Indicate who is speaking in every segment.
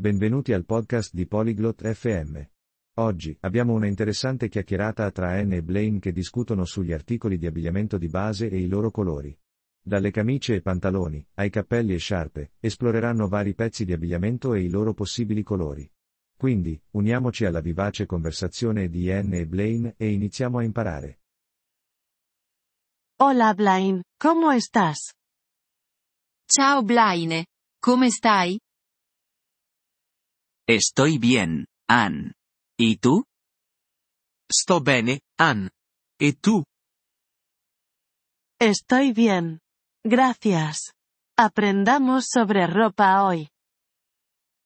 Speaker 1: Benvenuti al podcast di Polyglot FM. Oggi abbiamo una interessante chiacchierata tra Anne e Blaine che discutono sugli articoli di abbigliamento di base e i loro colori. Dalle camicie e pantaloni, ai cappelli e sciarpe, esploreranno vari pezzi di abbigliamento e i loro possibili colori. Quindi, uniamoci alla vivace conversazione di Anne e Blaine e iniziamo a imparare.
Speaker 2: Hola Blaine, ¿cómo estás?
Speaker 3: Ciao Blaine, come stai?
Speaker 4: Estoy bien, Ann. ¿Y tú?
Speaker 5: Sto bene, Ann. E tu?
Speaker 2: Estoy bien. Gracias. Aprendamos sobre ropa hoy.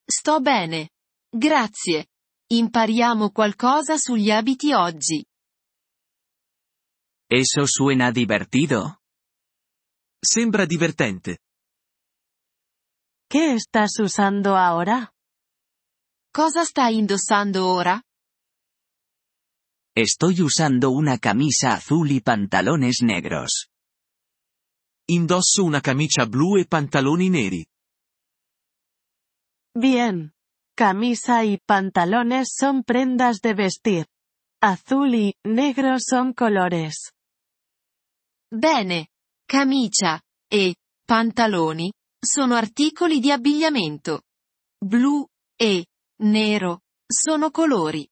Speaker 3: Sto bene. Grazie. Impariamo qualcosa sugli abiti oggi.
Speaker 4: Eso suena divertido.
Speaker 5: Sembra divertente.
Speaker 2: ¿Qué estás usando ahora?
Speaker 3: Cosa stai indossando ora?
Speaker 4: Estoy usando una camisa azul y pantalones negros.
Speaker 5: Indosso una camicia blu e pantaloni neri.
Speaker 2: Bien. Camisa y pantalones son prendas de vestir. Azul y negro son colores.
Speaker 3: Bene. Camicia e pantaloni sono articoli di abbigliamento. Blu e nero sono colori.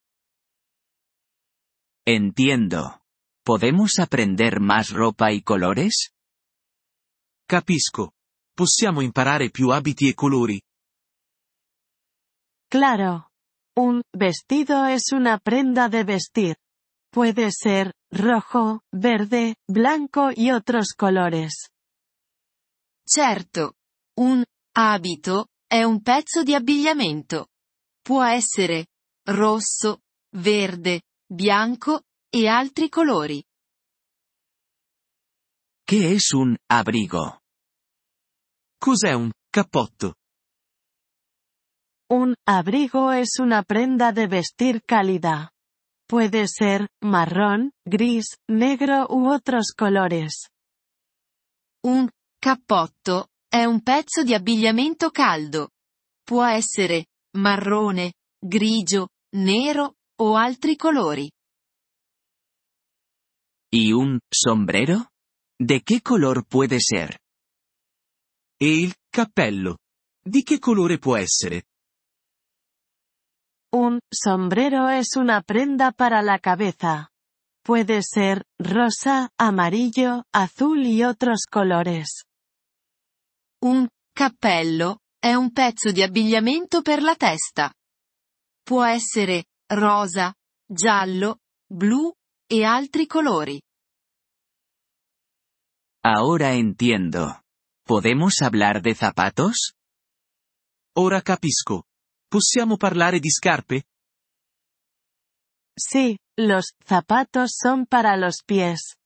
Speaker 4: Entiendo. ¿Podemos aprender más ropa y colores?
Speaker 5: Capisco. Possiamo imparare più abiti e colori.
Speaker 2: Claro. Un vestido es una prenda de vestir. Puede ser rojo, verde, blanco y otros colores.
Speaker 3: Certo. Un abito è un pezzo di abbigliamento. Può essere rosso, verde, bianco e altri colori.
Speaker 4: ¿Qué es un abrigo?
Speaker 5: Cos'è un cappotto?
Speaker 2: Un abrigo es una prenda de vestir cálida. Puede ser marrón, gris, negro u otros colores.
Speaker 3: Un cappotto è un pezzo di abbigliamento caldo. Può essere marrone, grigio, nero o altri colori.
Speaker 4: ¿Y un sombrero? ¿De qué color puede ser?
Speaker 5: E il cappello. Di che colore può essere?
Speaker 2: Un sombrero es una prenda para la cabeza. Puede ser rosa, amarillo, azul y otros colores.
Speaker 3: Un cappello è un pezzo di abbigliamento per la testa. Può essere rosa, giallo, blu e altri colori.
Speaker 4: Ahora entiendo. ¿Podemos hablar de zapatos?
Speaker 5: Ora capisco. Possiamo parlare di scarpe?
Speaker 2: Sí, los zapatos son para los pies.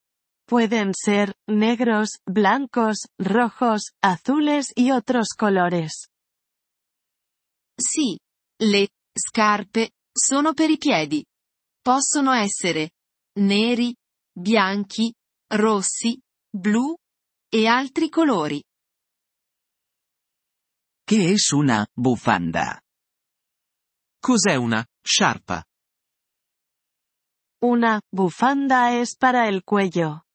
Speaker 2: Pueden ser negros, blancos, rojos, azules y otros colores.
Speaker 3: Sì, le scarpe sono per i piedi. Possono essere neri, bianchi, rossi, blu e altri colori.
Speaker 4: ¿Qué es una bufanda?
Speaker 5: Cos'è una sciarpa?
Speaker 2: Una bufanda es para el cuello.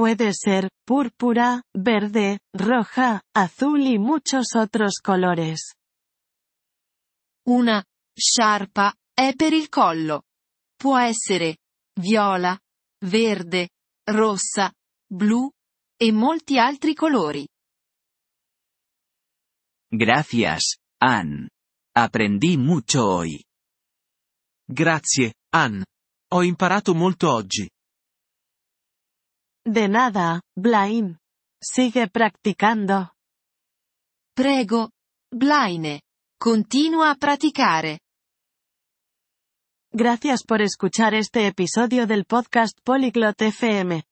Speaker 2: Puede ser púrpura, verde, roja, azul y muchos otros colores.
Speaker 3: Una sciarpa è per il collo. Può essere viola, verde, rossa, blu e molti altri colori.
Speaker 4: Gracias, Ann. Aprendí mucho hoy.
Speaker 5: Grazie, Ann. Ho imparato molto oggi.
Speaker 2: De nada, Blaine. Sigue practicando.
Speaker 3: Prego, Blaine. Continua a.
Speaker 2: Gracias por escuchar este episodio del podcast Polyglot FM.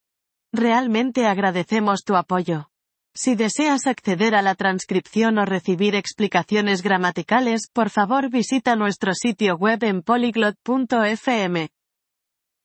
Speaker 2: Realmente agradecemos tu apoyo. Si deseas acceder a la transcripción o recibir explicaciones gramaticales, por favor visita nuestro sitio web en polyglot.fm.